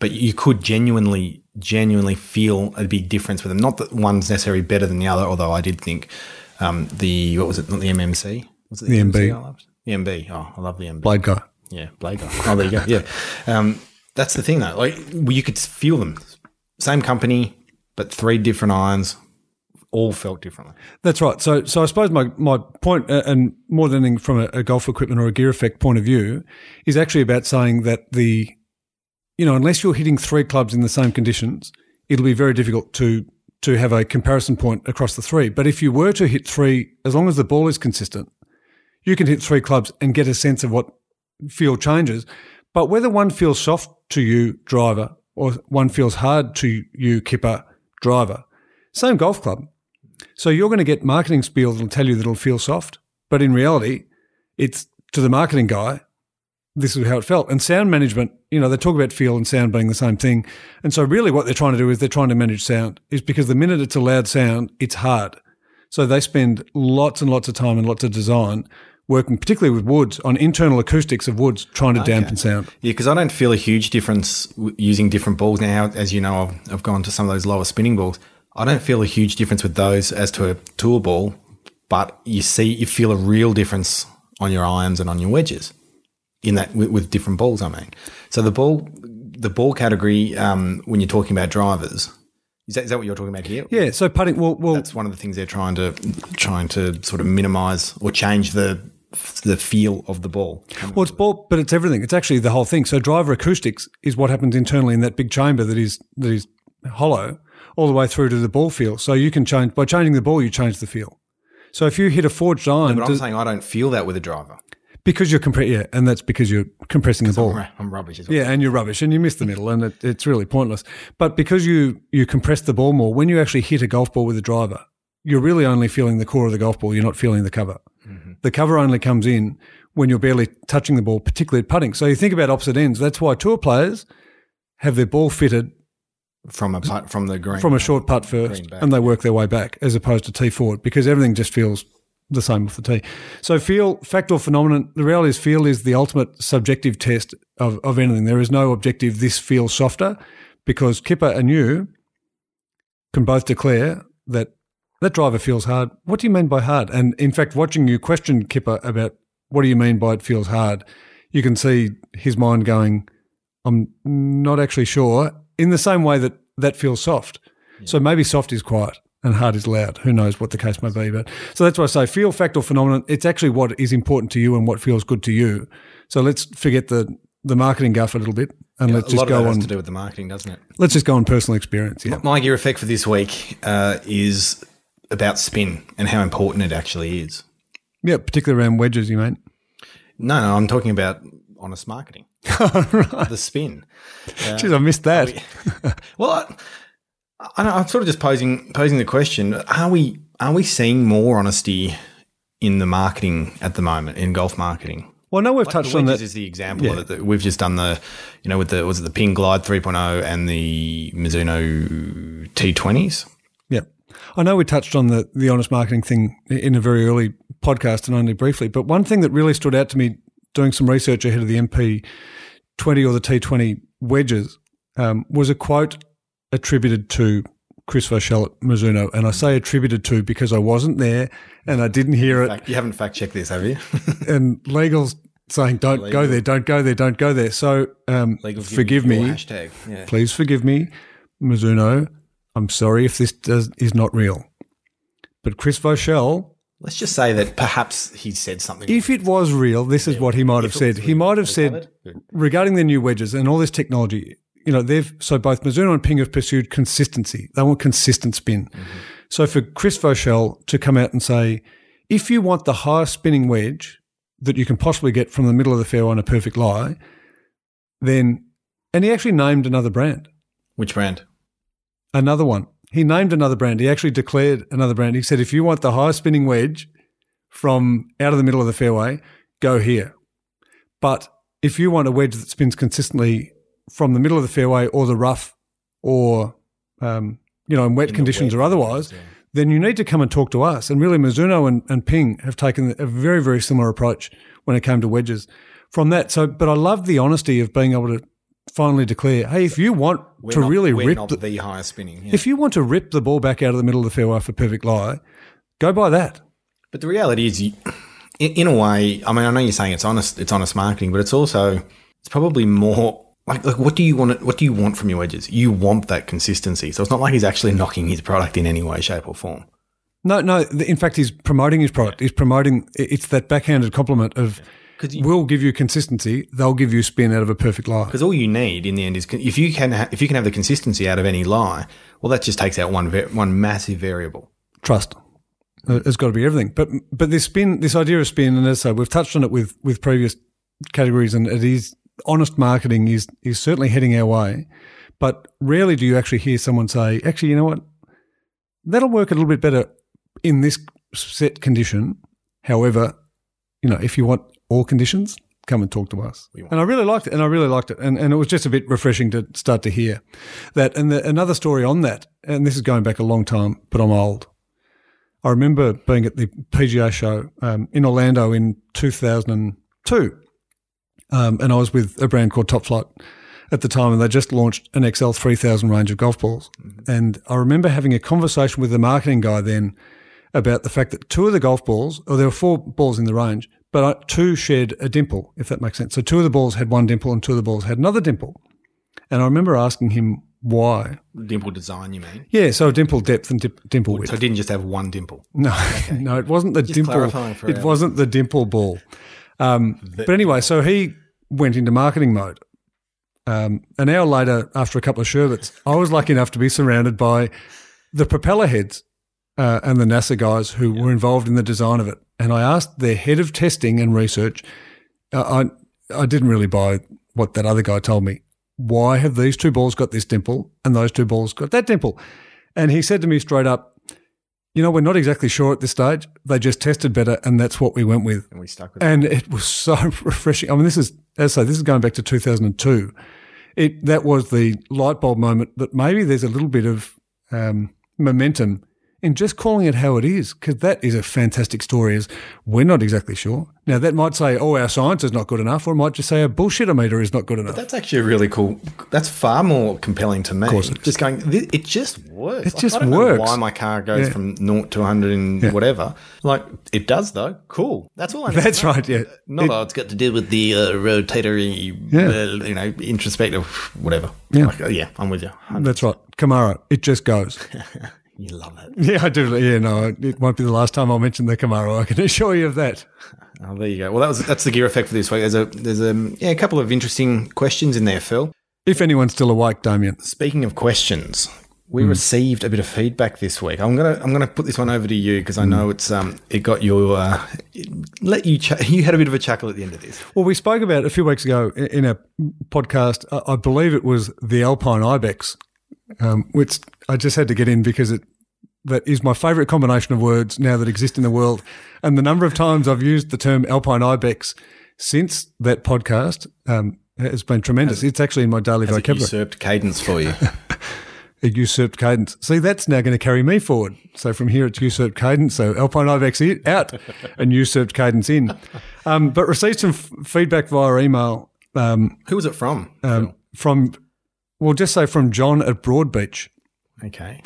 but you could genuinely genuinely feel a big difference with them. Not that one's necessarily better than the other, although I did think um, the what was it? Not the MMC. Was it The MB. I loved? The MB. Oh, I love the MB. Blade guy. Yeah, Blade guy. Oh, there you go. Yeah, um, that's the thing though. Like you could feel them, same company, but three different irons, all felt differently. That's right. So, so I suppose my, my point, uh, and more than anything from a, a golf equipment or a gear effect point of view, is actually about saying that the, you know, unless you're hitting three clubs in the same conditions, it'll be very difficult to to have a comparison point across the three. But if you were to hit three, as long as the ball is consistent, you can hit three clubs and get a sense of what feel changes. But whether one feels soft to you, driver, or one feels hard to you, kipper, driver, same golf club. So you're going to get marketing spiel that'll tell you that it'll feel soft, but in reality, it's to the marketing guy. This is how it felt. And sound management, you know, they talk about feel and sound being the same thing. And so really what they're trying to do is they're trying to manage sound is because the minute it's a loud sound, it's hard. So they spend lots and lots of time and lots of design working, particularly with woods, on internal acoustics of woods, trying to dampen sound. Yeah, because I don't feel a huge difference w- using different balls now. As you know, I've, I've gone to some of those lower spinning balls. I don't feel a huge difference with those as to a tour ball, but you see, you feel a real difference on your irons and on your wedges in that with, with different balls. I mean, so the ball, the ball category um, when you're talking about drivers, is that, is that what you're talking about here? Yeah. So putting, well, well, That's one of the things they're trying to trying to sort of minimize or change the the feel of the ball. Well, it's ball, but it's everything. It's actually the whole thing. So driver acoustics is what happens internally in that big chamber that is that is hollow all the way through to the ball feel. So you can change by changing the ball, you change the feel. So if you hit a forged iron, But I'm does- saying I don't feel that with a driver. Because you're compre- yeah, and that's because you're compressing the ball. Right, I'm rubbish. Yeah, and you're rubbish, and you miss the middle, and it, it's really pointless. But because you you compress the ball more, when you actually hit a golf ball with a driver, you're really only feeling the core of the golf ball. You're not feeling the cover. Mm-hmm. The cover only comes in when you're barely touching the ball, particularly at putting. So you think about opposite ends. That's why tour players have their ball fitted From a putt from the green. from a short putt first, and they work their way back, as opposed to tee forward, because everything just feels the same with the tee. So feel, fact or phenomenon, the reality is feel is the ultimate subjective test of, of anything. There is no objective, this feels softer, because Kipper and you can both declare that that driver feels hard. What do you mean by hard? And in fact, watching you question Kipper about what do you mean by it feels hard, you can see his mind going, I'm not actually sure, in the same way that that feels soft. So maybe soft is quiet and hard is loud. Who knows what the case may be. But so that's why I say feel, fact, or phenomenon. It's actually what is important to you and what feels good to you. So let's forget the the marketing guff a little bit and let's a just go on. to do with the marketing, doesn't it? Let's just go on personal experience. Yeah. My gear effect for this week uh, is about spin and how important it actually is. Yeah, particularly around wedges, you mean? No, no, I'm talking about honest marketing. The spin. Jeez, I missed that. Well, I, I'm sort of just posing posing the question: Are we are we seeing more honesty in the marketing at the moment in golf marketing? Well, no, we've touched the on that. is the example Yeah. that We've just done the, you know, with the was it the Ping Glide 3.0 and the Mizuno T20s. Yeah. I know we touched on the, the honest marketing thing in a very early podcast and only briefly, but one thing that really stood out to me doing some research ahead of the MP20 or the T20 wedges um, was a quote attributed to Chris Voshell at Mizuno. And I say attributed to because I wasn't there and I didn't hear it. Fact- You haven't fact checked this, have you? And legal's saying, don't go there, don't go there, don't go there. So um, forgive me. Hashtag. Yeah. Please forgive me, Mizuno. I'm sorry if this does, is not real. But Chris Voshell, Let's just say that perhaps he said something. if it was real, this is what he might have said. He might have said regarding the new wedges and all this technology. You know, they've so both Mizuno and Ping have pursued consistency. They want consistent spin. Mm-hmm. So for Chris Voshell to come out and say, if you want the highest spinning wedge that you can possibly get from the middle of the fairway on a perfect lie, then and he actually named another brand. Which brand? another one. He named another brand. He actually declared another brand. He said, if you want the highest spinning wedge from out of the middle of the fairway, go here. But if you want a wedge that spins consistently from the middle of the fairway or the rough or, um, you know, in wet conditions or otherwise, then you need to come and talk to us. And really, Mizuno and, and Ping have taken a very, very similar approach when it came to wedges from that. So, but I love the honesty of being able to finally declare, hey, if you want We're to not- really rip the, the highest spinning. yeah. if you want to rip the ball back out of the middle of the fairway for perfect lie, go by that. But the reality is, you, in, in a way, I mean, I know you're saying it's honest, it's honest marketing, but it's also it's probably more like, like what do you want? What do you want from your wedges? You want that consistency. So it's not like he's actually knocking his product in any way, shape, or form. No, no. In fact, he's promoting his product. He's promoting. It's that backhanded compliment of, you, "We'll give you consistency. They'll give you spin out of a perfect lie." because all you need in the end is if you can ha- if you can have the consistency out of any lie, well, that just takes out one one massive variable. Trust. Uh, It's got to be everything. But but this spin, this idea of spin, and as I say, we've touched on it with with previous categories, and it is honest marketing is is certainly heading our way. But rarely do you actually hear someone say, "Actually, you know what? That'll work a little bit better in this set condition." However, you know, if you want all conditions, come and talk to us. And I really liked it, and I really liked it, and and it was just a bit refreshing to start to hear that. And the, another story on that, and this is going back a long time, but I'm old. I remember being at the PGA show um, in Orlando in 2002, um, and I was with a brand called Top-Flite at the time, and they just launched an XL 3000 range of golf balls. And I remember having a conversation with the marketing guy then about the fact that two of the golf balls, or there were four balls in the range, but two shared a dimple, if that makes sense. So two of the balls had one dimple, and two of the balls had another dimple. And I remember asking him why. Dimple design, you mean? Yeah, so dimple depth and dip, dimple width. So it didn't just have one dimple. No, no, it wasn't the dimple. clarifying for It our- wasn't the dimple ball. Um, but anyway, so he went into marketing mode. Um, an hour later, after a couple of sherbets, I was lucky enough to be surrounded by the propeller heads uh, and the NASA guys who were involved in the design of it. And I asked their head of testing and research, I, I I didn't really buy what that other guy told me. Why have these two balls got this dimple and those two balls got that dimple? And he said to me straight up, you know, we're not exactly sure at this stage. They just tested better, and that's what we went with. And we stuck with it. And it was so refreshing. I mean, this is, as I say, this is going back to 2002. It that was the light bulb moment that maybe there's a little bit of um, momentum in just calling it how it is, because that is a fantastic story. Is we're not exactly sure. Now that might say, oh, our science is not good enough, or it might just say a bullshit meter is not good enough. But that's actually a really cool. That's far more compelling to me. Of course it is. just going, it just works. It just I don't know works. why my car goes Yeah. from naught to 100 and whatever. Like, it does, though. Cool. That's all I need. That's right. Yeah. Not, It- oh, it's got to do with the uh, rotatory, Yeah. uh, you know, introspective, whatever. Yeah. Like, uh, yeah, I'm with you. That's right. Camaro. It just goes. You love it. yeah, I do. Yeah, no, it won't be the last time I'll mention the Camaro. I can assure you of that. Oh, there you go. Well, that was that's the gear effect for this week. There's a there's a yeah a couple of interesting questions in there, Phil. If anyone's still awake, Damien. Speaking of questions, we Hmm. received a bit of feedback this week. I'm gonna I'm gonna put this one over to you because I know it's um it got your uh, let you ch- you had a bit of a chuckle at the end of this. Well, we spoke about a few weeks ago in a podcast. I believe it was the Alpine Ibex, um, which I just had to get in because it that is my favourite combination of words now that exist in the world. And the number of times I've used the term Alpine Ibex since that podcast um, has been tremendous. it's actually in my daily Has it vocabulary. usurped cadence for you? a usurped cadence. See, that's now going to carry me forward. So from here, it's usurped cadence. So Alpine Ibex out and usurped cadence in. Um, but received some f- feedback via email um, Who was it from? um, from, well, just say from John at Broadbeach. Okay.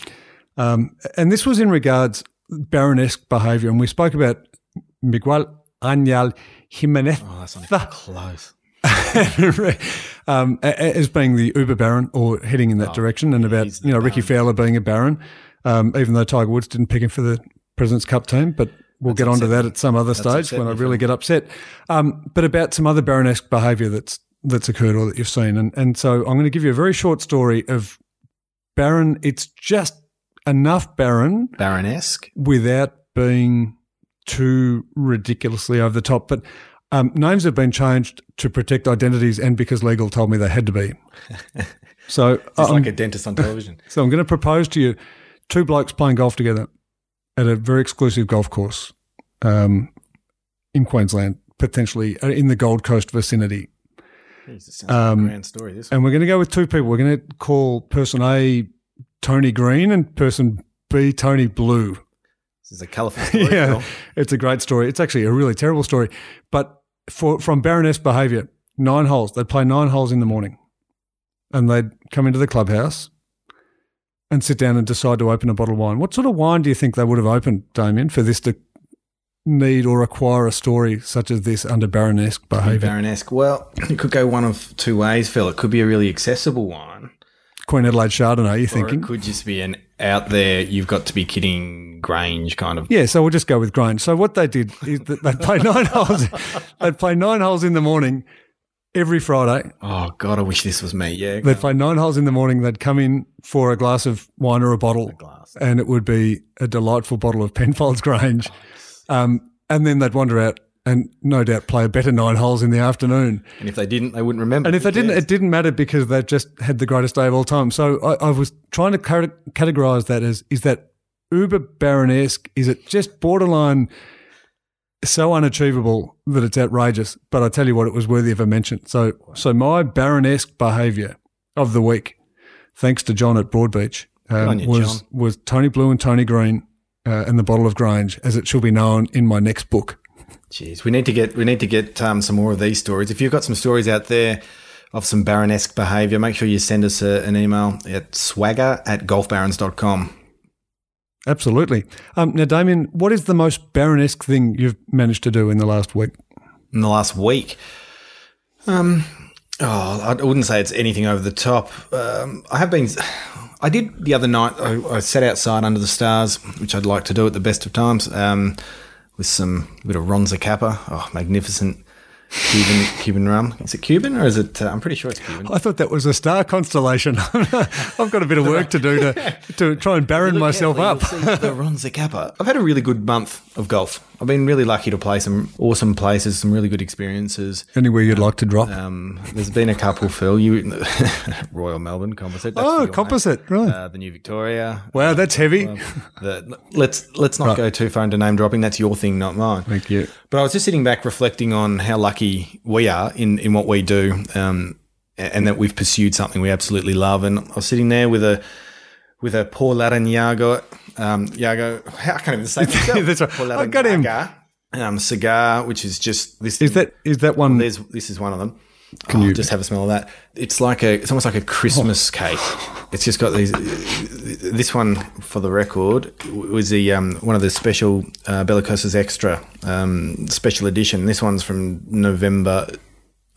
Um, and this was in regards Baronesque behaviour. And we spoke about Miguel Ángel Jimenez Oh, that's not close. um, as being the Uber Baron or heading in that direction, and about Oh, you know Rickie Fowler being a Baron, um, even though Tiger Woods didn't pick him for the President's Cup team, but we'll get onto that at some other stage when I really get upset. Um, but about some other Baronesque behaviour that's that's occurred or that you've seen, and and so I'm going to give you a very short story of Baron. It's just enough Baron Baronesque. without being too ridiculously over the top. But um, names have been changed to protect identities and because legal told me they had to be. So, It's um, like a dentist on television. so I'm going to propose to you two blokes playing golf together at a very exclusive golf course um, in Queensland, potentially uh, in the Gold Coast vicinity. Jeez, this sounds like a um, grand story. This one. And we're going to go with two people. We're going to call person A Tony Green and person B Tony Blue. This is a colourful story. yeah, Phil. it's a great story. It's actually a really terrible story. But for from Baroness behaviour, nine holes. They'd play nine holes in the morning, and they'd come into the clubhouse and sit down and decide to open a bottle of wine. What sort of wine do you think they would have opened, Damien, for this to need or acquire a story such as this under Baronesque behaviour? Baronesque. Well, it could go one of two ways, Phil. It could be a really accessible wine, Queen Adelaide Chardonnay, you thinking? it could just be an out there, you've got to be kidding Grange kind of. Yeah, so we'll just go with Grange. So what they did is that they'd play nine holes. They'd play nine holes in the morning every Friday. Oh, God, I wish this was me. Yeah. They'd play nine holes in the morning. They'd come in for a glass of wine or a bottle, glass. and it would be a delightful bottle of Penfolds Grange. Oh. Um, and then they'd wander out and no doubt play a better nine holes in the afternoon. And if they didn't, they wouldn't remember. And if they didn't, it didn't matter because they just had the greatest day of all time. So I, I was trying to categorize that as is that uber baronesque? Is it just borderline so unachievable that it's outrageous? But I tell you what, it was worthy of a mention. So, so my baronesque behaviour of the week, thanks to John at Broadbeach, um, you, was John. was Tony Blue and Tony Green. Uh, and the bottle of Grange, as it shall be known in my next book. Jeez, we need to get we need to get um, some more of these stories. If you've got some stories out there of some baronesque behaviour, make sure you send us a, an email at swagger at golfbarons.com. Absolutely. Um, now, Damien, what is the most baronesque thing you've managed to do in the last week? in the last week. Um, oh, I wouldn't say it's anything over the top. Um, I have been. I did the other night. I, I sat outside under the stars, which I'd like to do at the best of times, um, with some bit of Ron Zacapa. Oh, magnificent! Cuban Cuban rum. Is it Cuban or is it? Uh, I'm pretty sure it's Cuban. I thought that was a star constellation. I've got a bit of work to do to, to try and barren myself up. the Ron Zacapa. I've had a really good month of golf. I've been really lucky to play some awesome places, some really good experiences. Anywhere you'd like to drop? Um, there's been a couple, Phil. You Royal Melbourne Composite. that's oh, your mate. composite, right? Uh, the New Victoria. wow, that's heavy. The, let's let's not go too far into name dropping. That's your thing, not mine. Thank you. But I was just sitting back reflecting on how lucky we are in, in what we do um, and that we've pursued something we absolutely love. And I was sitting there with a with a Paul Yago, um, Yago, I can't even say myself. That's right. Paul I got him. Um, cigar, which is just this. Is that is that one? There's this is one of them. Can you just have a smell of that? It's like a, it's almost like a Christmas cake. It's just got these. This one, for the record, was the um, one of the special uh, Bellicosas Extra um, special edition. This one's from November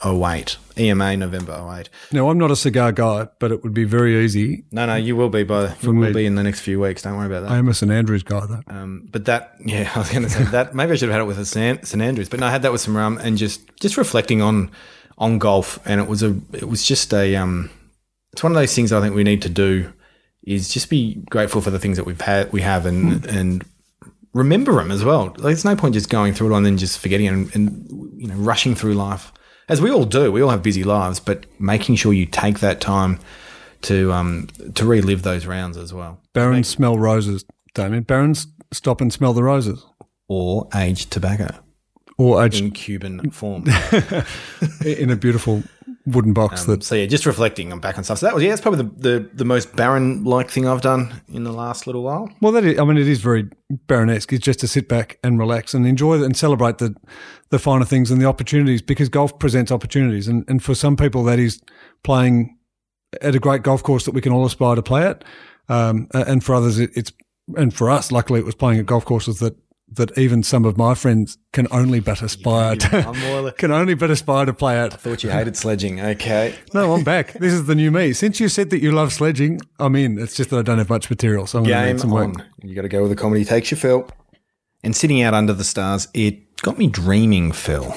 08, EMA November 08. Now, I'm not a cigar guy, but it would be very easy. No, no, you will be by you will be in the next few weeks. Don't worry about that. I am a St Andrews guy, though. Um, but that, yeah, I was going to say that. Maybe I should have had it with a St. St Andrews, but no, I had that with some rum and just just reflecting on on golf, and it was a it was just a um, it's one of those things I think we need to do is just be grateful for the things that we've had we have and and remember them as well. Like, there's no point just going through it all and then just forgetting and, and you know rushing through life as we all do. We all have busy lives, but making sure you take that time to um to relive those rounds as well. Barons smell roses, Damien. Barons stop and smell the roses. Or aged tobacco Or aged in Cuban form. in a beautiful wooden box that so yeah, just reflecting on back on stuff. So that was yeah, that's probably the, the, the most barren like thing I've done in the last little while. Well, that is, I mean, it is very Baronesque. It's just to sit back and relax and enjoy and celebrate the the finer things and the opportunities because golf presents opportunities. And, and for some people, that is playing at a great golf course that we can all aspire to play at. Um, and for others, it, it's and for us, luckily, it was playing at golf courses that that even some of my friends can only but aspire to can only but aspire to play at. I thought you hated sledging. Okay. No, I'm back. This is the new me. Since you said that you love sledging, I'm in. It's just that I don't have much material, so I'm going to Game need some work. on. You got to go where the comedy takes you, Phil. And sitting out under the stars, it got me dreaming, Phil.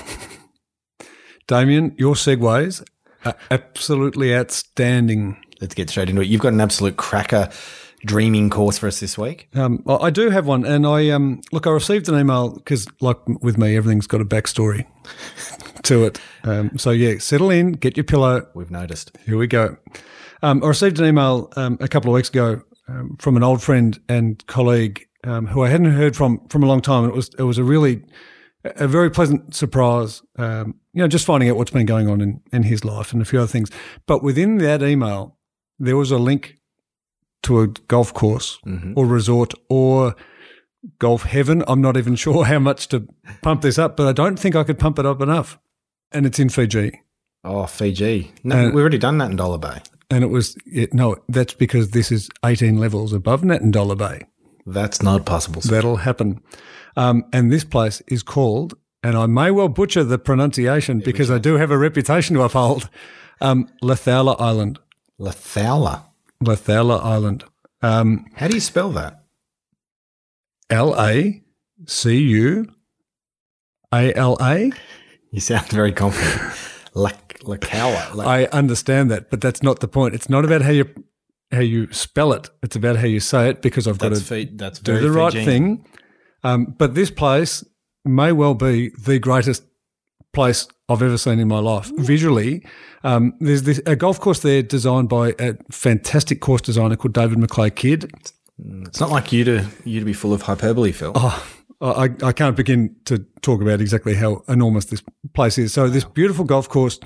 Damien, your segues are absolutely outstanding. Let's get straight into it. You've got an absolute cracker dreaming course for us this week. Um, I do have one, and I um, look. I received an email because, like with me, everything's got a backstory to it. Um, so yeah, settle in, get your pillow. We've noticed. Here we go. Um, I received an email um, a couple of weeks ago um, from an old friend and colleague um, who I hadn't heard from from a long time. It was it was a really a very pleasant surprise. Um, you know, just finding out what's been going on in, in his life and a few other things. But within that email, there was a link to a golf course or resort or golf heaven. I'm not even sure how much to pump this up, but I don't think I could pump it up enough. And it's in Fiji. Oh, Fiji. No, we've already done that in Dollar Bay. And it was, it, no, that's because this is 18 levels above Natadola Bay. That's not possible. sir. That'll happen. Um, and this place is called, and I may well butcher the pronunciation because I do have a reputation to uphold, um, Laucala Island. Laucala. Laucala Island. Um, How do you spell that? L A C U A L A. You sound very confident. Lakawa. Lac- I understand that, but that's not the point. It's not about how you how you spell it. It's about how you say it because I've got to that's do the right thing. Um, but this place may well be the greatest place I've ever seen in my life. Visually, um, there's this a golf course there designed by a fantastic course designer called David McLay Kidd. It's not like you to you to be full of hyperbole, Phil. Oh, I, I can't begin to talk about exactly how enormous this place is. So this beautiful golf course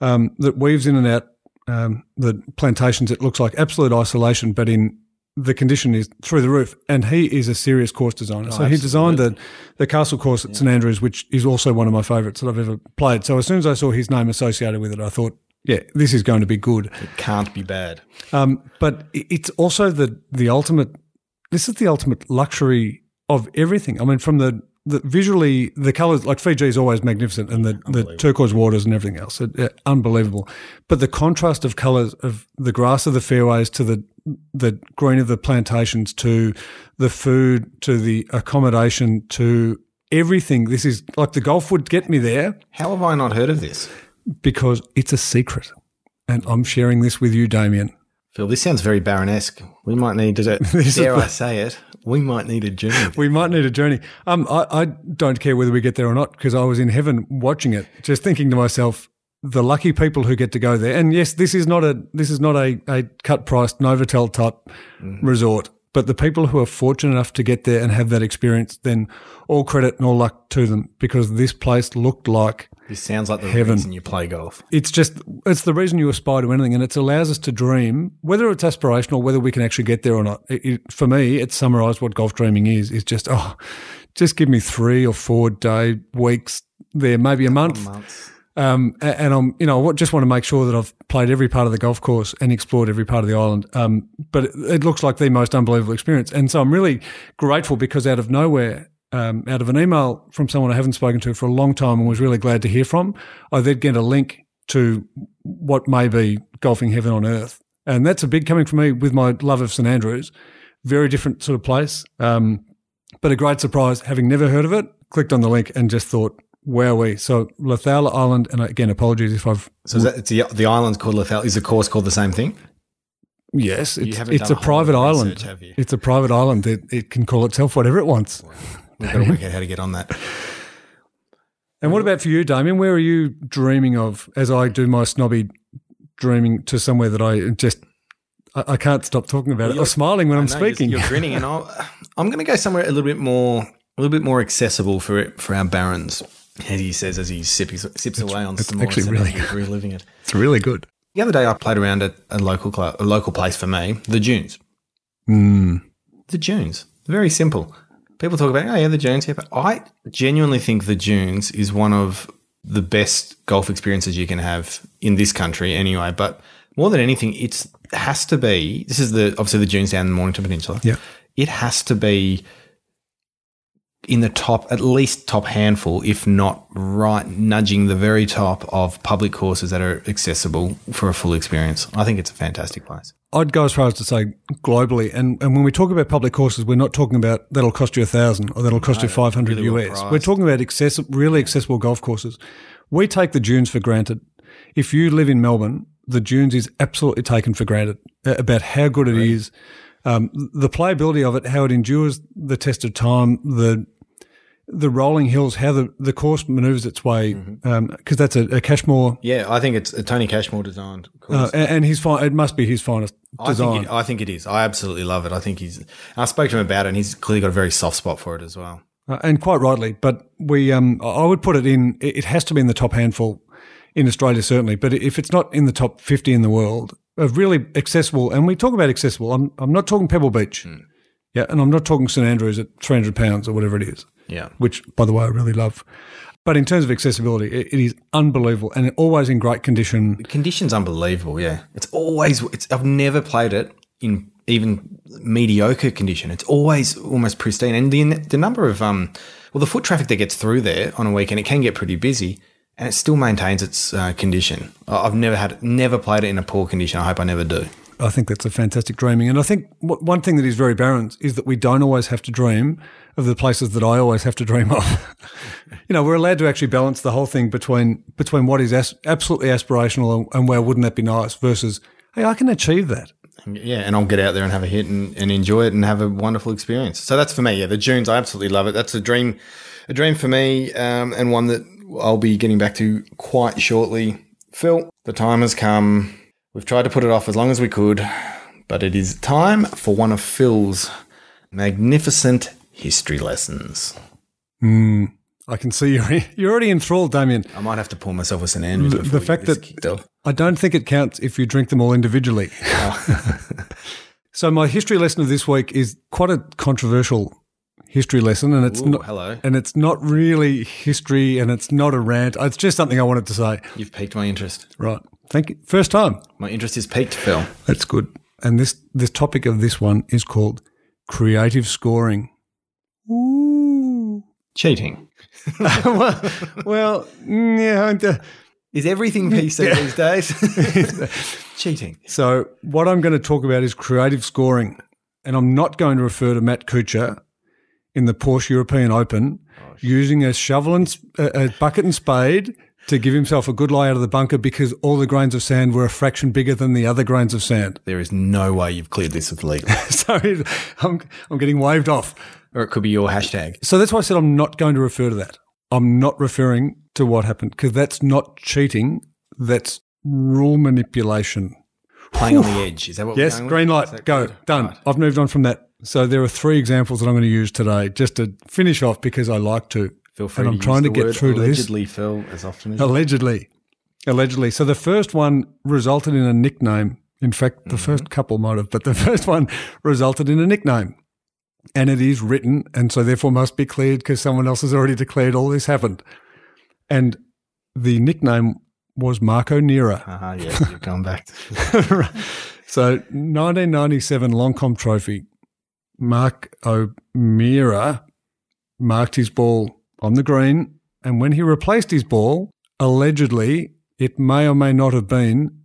um, that weaves in and out um, the plantations. It looks like absolute isolation, but in the condition is through the roof. And he is a serious course designer. so he designed the the castle course at St Andrews, which is also one of my favourites that I've ever played. So as soon as I saw his name associated with it, I thought, yeah, this is going to be good. It can't be bad. Um, but it's also the the ultimate. This is the ultimate luxury of everything. I mean, from the, the visually the colors, like Fiji is always magnificent, and the, the turquoise waters and everything else, it, unbelievable. But the contrast of colors of the grass of the fairways to the the green of the plantations to the food to the accommodation to everything. This is like the golf would get me there How have I not heard of this? because it's a secret. And I'm sharing this with you, Damien. Phil, this sounds very Baronesque. We might need to, dare the- I say it, we might need a journey. We might need a journey. Um, I, I don't care whether we get there or not because I was in heaven watching it, just thinking to myself, the lucky people who get to go there. And yes, this is not a this is not a, a cut priced Novotel type mm. resort, but the people who are fortunate enough to get there and have that experience, then all credit and all luck to them because this place looked like This sounds like the Heaven. reason you play golf. it's just it's the reason you aspire to anything, and it allows us to dream, whether it's aspirational, whether we can actually get there or not. It, it, for me, it summarised what golf dreaming is: is just oh, just give me three or four day weeks there, maybe a month, Months. Um, and I'm you know I just want to make sure that I've played every part of the golf course and explored every part of the island. Um, but it, looks like the most unbelievable experience, and so I'm really grateful because out of nowhere. Um, out of an email from someone I haven't spoken to for a long time and was really glad to hear from, I then get a link to what may be golfing heaven on earth. And that's a big coming for me with my love of St Andrews. Very different sort of place, um, but a great surprise. Having never heard of it, clicked on the link and just thought, wowee. So Laucala Island, and again, apologies if I've So is that, it's the, the island's called Lethal. Is the course called the same thing? yes, it's, haven't it's done a a private island. research, have you? It's a private island. It, it can call itself whatever it wants. We've got to work out how to get on that. And what about for you, Damien? Where are you dreaming of as I do my snobby dreaming to somewhere that I just I, I can't stop talking about it or smiling when I'm No, you're- speaking? You're, grinning, and I'll, I'm going to go somewhere a little bit more, a little bit more accessible for for our barons, as he says as he sips, sips away on some more actually St. really good. reliving it. It's really good. The other day, I played around at a local club, a local place for me, the Dunes. Mm. The Dunes, very simple. People talk about, oh yeah, the Dunes. Yeah, but I genuinely think the Dunes is one of the best golf experiences you can have in this country, anyway. But more than anything, it's has to be. This is the obviously the Dunes down in the Mornington Peninsula. Yeah. it has to be in the top, at least top handful, if not right, nudging the very top of public courses that are accessible for a full experience. I think it's a fantastic place. I'd go as far as to say globally, and, and when we talk about public courses, we're not talking about that'll cost you a thousand or that'll cost you five hundred really US. we're talking about accessible, really accessible golf courses. We take the dunes for granted. If you live in Melbourne, the dunes is absolutely taken for granted about how good it is, um, the playability of it, how it endures the test of time, the the rolling hills, how the, the course manoeuvres its way, because that's a, a Cashmore, Yeah, I think it's a Tony Cashmore designed uh, course. and, and his fine. It must be his finest I design. think, it, I think it is. I absolutely love it. I think he's. I spoke to him about it, and he's clearly got a very soft spot for it as well. Uh, and quite rightly. But we, um, I would put it in. It has to be in the top handful in Australia, certainly. But if it's not in the top fifty in the world, of really accessible, and we talk about accessible, I'm I'm not talking Pebble Beach, yeah, and I'm not talking St Andrews at three hundred pounds or whatever it is, Yeah. which by the way I really love. But in terms of accessibility, it, it is unbelievable and always in great condition. The condition's unbelievable. Yeah, it's always. It's. I've never played it in even mediocre condition. It's always almost pristine, and the the number of um, well, the foot traffic that gets through there on a weekend, it can get pretty busy, and it still maintains its uh, condition. I've never had, never played it in a poor condition. I hope I never do. I think that's a fantastic dreaming. And I think w- one thing that is very Barron's is that we don't always have to dream of the places that I always have to dream of. you know, we're allowed to actually balance the whole thing between between what is as- absolutely aspirational and, and wow, wouldn't that be nice versus, hey, I can achieve that. Yeah, and I'll get out there and have a hit and, and enjoy it and have a wonderful experience. So that's for me. Yeah, the Dunes, I absolutely love it. That's a dream, a dream for me, um, and one that I'll be getting back to quite shortly. Phil, the time has come. We've tried to put it off as long as we could, but it is time for one of Phil's magnificent history lessons. Hmm. I can see you're you're already enthralled, Damien. I might have to pour myself a St Andrews The- the fact that-. I don't think it counts if you drink them all individually. so my history lesson of this week is quite a controversial history lesson, and it's Ooh, not hello. and it's not really history, and it's not a rant. It's just something I wanted to say. You've piqued my interest. Right. Thank you. First time. My interest is piqued, Phil. That's good. And this this topic of this one is called creative scoring. Ooh. Cheating. well, well, mm, yeah. Is everything PC these days? Cheating. So what I'm going to talk about is creative scoring, and I'm not going to refer to Matt Kuchar in the Porsche European Open using a shovel and a bucket and spade to give himself a good lie out of the bunker because all the grains of sand were a fraction bigger than the other grains of sand. There is no way you've cleared this with legal. so I'm, I'm getting waved off. Or it could be your hashtag. So that's why I said I'm not going to refer to that. I'm not referring to what happened because that's not cheating. That's rule manipulation. Playing on the edge. Is that what we're Yes, going with? green Is light, go, good? done. Right. I've moved on from that. So there are three examples that I'm going to use today just to finish off because I like to. Feel free and I'm to trying to get through to this. allegedly, Phil, as often as you Allegedly. Allegedly. So the first one resulted in a nickname. In fact, the mm-hmm. first couple might have, but the first one resulted in a nickname. And it is written, and so therefore must be cleared because someone else has already declared all this happened. And the nickname was Marco Nera. Ah, yeah, you've gone back. so 1997 Lancome Trophy, Mark O'Meara marked his ball on the green, and when he replaced his ball, allegedly it may or may not have been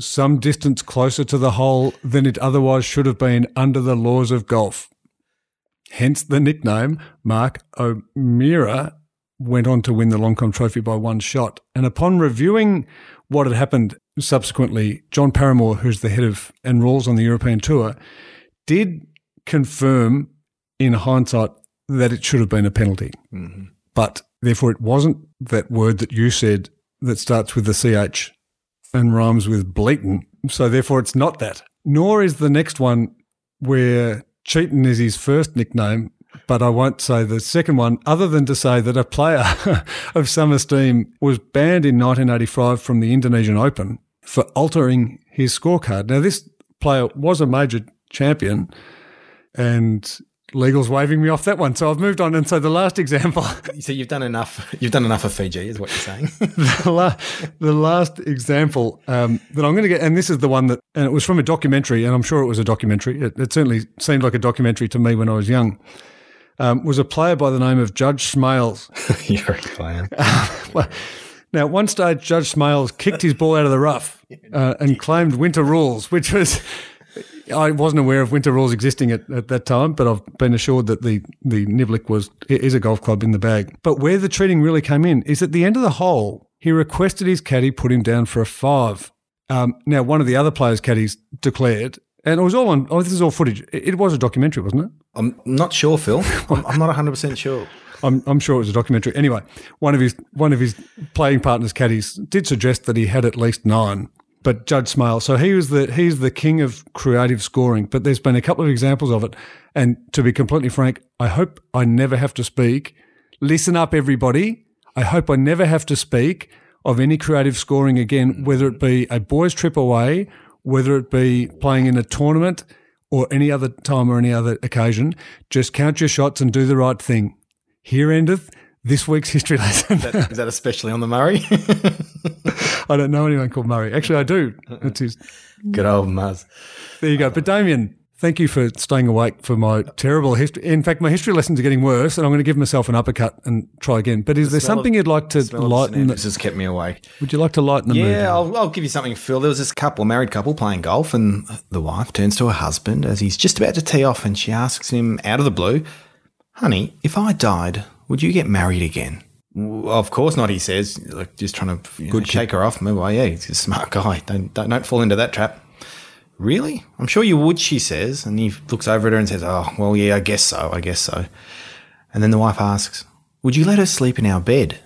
some distance closer to the hole than it otherwise should have been under the laws of golf. Hence the nickname Mark O'Meara went on to win the Lancome Trophy by one shot. And upon reviewing what had happened subsequently, John Paramor, who's the head of and rules on the European Tour, did confirm in hindsight that it should have been a penalty. Mm-hmm. But therefore, it wasn't that word that you said that starts with the CH and rhymes with bleaton. So therefore, it's not that. Nor is the next one where Cheaton is his first nickname, but I won't say the second one, other than to say that a player of some esteem was banned in 1985 from the Indonesian Open for altering his scorecard. Now, this player was a major champion, and legal's waving me off that one. So I've moved on. And so the last example. so you've done enough. You've done enough of Fiji, is what you're saying. the, la- the last example um, that I'm going to get, and this is the one that, and it was from a documentary, and I'm sure it was a documentary. It, it certainly seemed like a documentary to me when I was young. Um, was a player by the name of Judge Smails. you're a player. Well, now, at one stage, Judge Smails kicked his ball out of the rough uh, and claimed winter rules, which was. I wasn't aware of winter rules existing at, at that time, but I've been assured that the, the Niblick was is a golf club in the bag. But where the cheating really came in is at the end of the hole, he requested his caddy put him down for a five. Um, now, one of the other players' caddies declared, and it was all on. Oh, this is all footage. It, it was a documentary, wasn't it? I'm not sure, Phil. I'm, I'm not 100 percent sure. I'm, I'm sure it was a documentary. Anyway, one of his one of his playing partners, caddies, did suggest that he had at least nine. But Judge Smale, so he was the he's the king of creative scoring. But there's been a couple of examples of it, and to be completely frank, I hope I never have to speak. Listen up, everybody. I hope I never have to speak of any creative scoring again, whether it be a boys' trip away, whether it be playing in a tournament, or any other time or any other occasion. Just count your shots and do the right thing. Here endeth this week's history lesson. That, is that especially on the Murray? I don't know anyone called Murray. Actually, I do. It's his. Good old Muzz. There you go. But Damien, thank you for staying awake for my terrible history. In fact, my history lessons are getting worse, and I'm going to give myself an uppercut and try again. But is there something of- you'd like to lighten? This has kept me awake. Would you like to lighten the mood? Yeah, I'll, I'll give you something, Phil. There was this couple, married couple, playing golf, and the wife turns to her husband as he's just about to tee off, and she asks him out of the blue, "Honey, if I died, would you get married again?" "Well, of course not, he says, like just trying to you know, shake her off. Well, yeah, he's a smart guy. Don't, don't don't fall into that trap. Really? I'm sure you would, she says, and he looks over at her and says, "Oh, well, yeah, I guess so. I guess so." And then the wife asks, "Would you let her sleep in our bed?"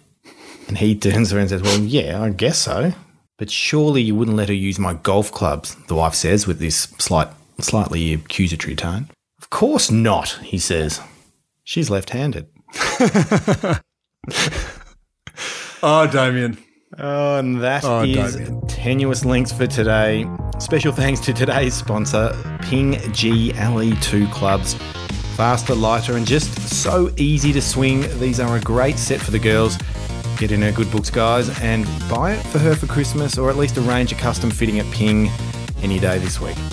And he turns around and says, Well, yeah, I guess so. But surely you wouldn't let her use my golf clubs, the wife says with this slight, slightly accusatory tone. Of course not, he says. She's left handed. Oh, Damien. Oh, and that oh, is Oh, Damien. tenuous links for today. Special thanks to today's sponsor, Ping GLE2 Clubs. Faster, lighter, and just so easy to swing. These are a great set for the girls. Get in her good books, guys, and buy it for her for Christmas, or at least arrange a custom fitting at Ping any day this week.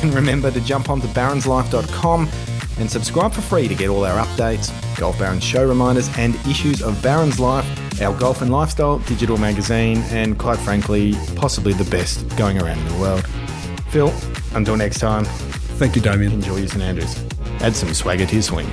And remember to jump onto baronslife.com and subscribe for free to get all our updates, Golf Barons show reminders, and issues of Barons Life, our golf and lifestyle digital magazine, and quite frankly, possibly the best going around in the world. Phil, until next time, Thank you, Damien. enjoy your St Andrews. Add some swagger to your swing.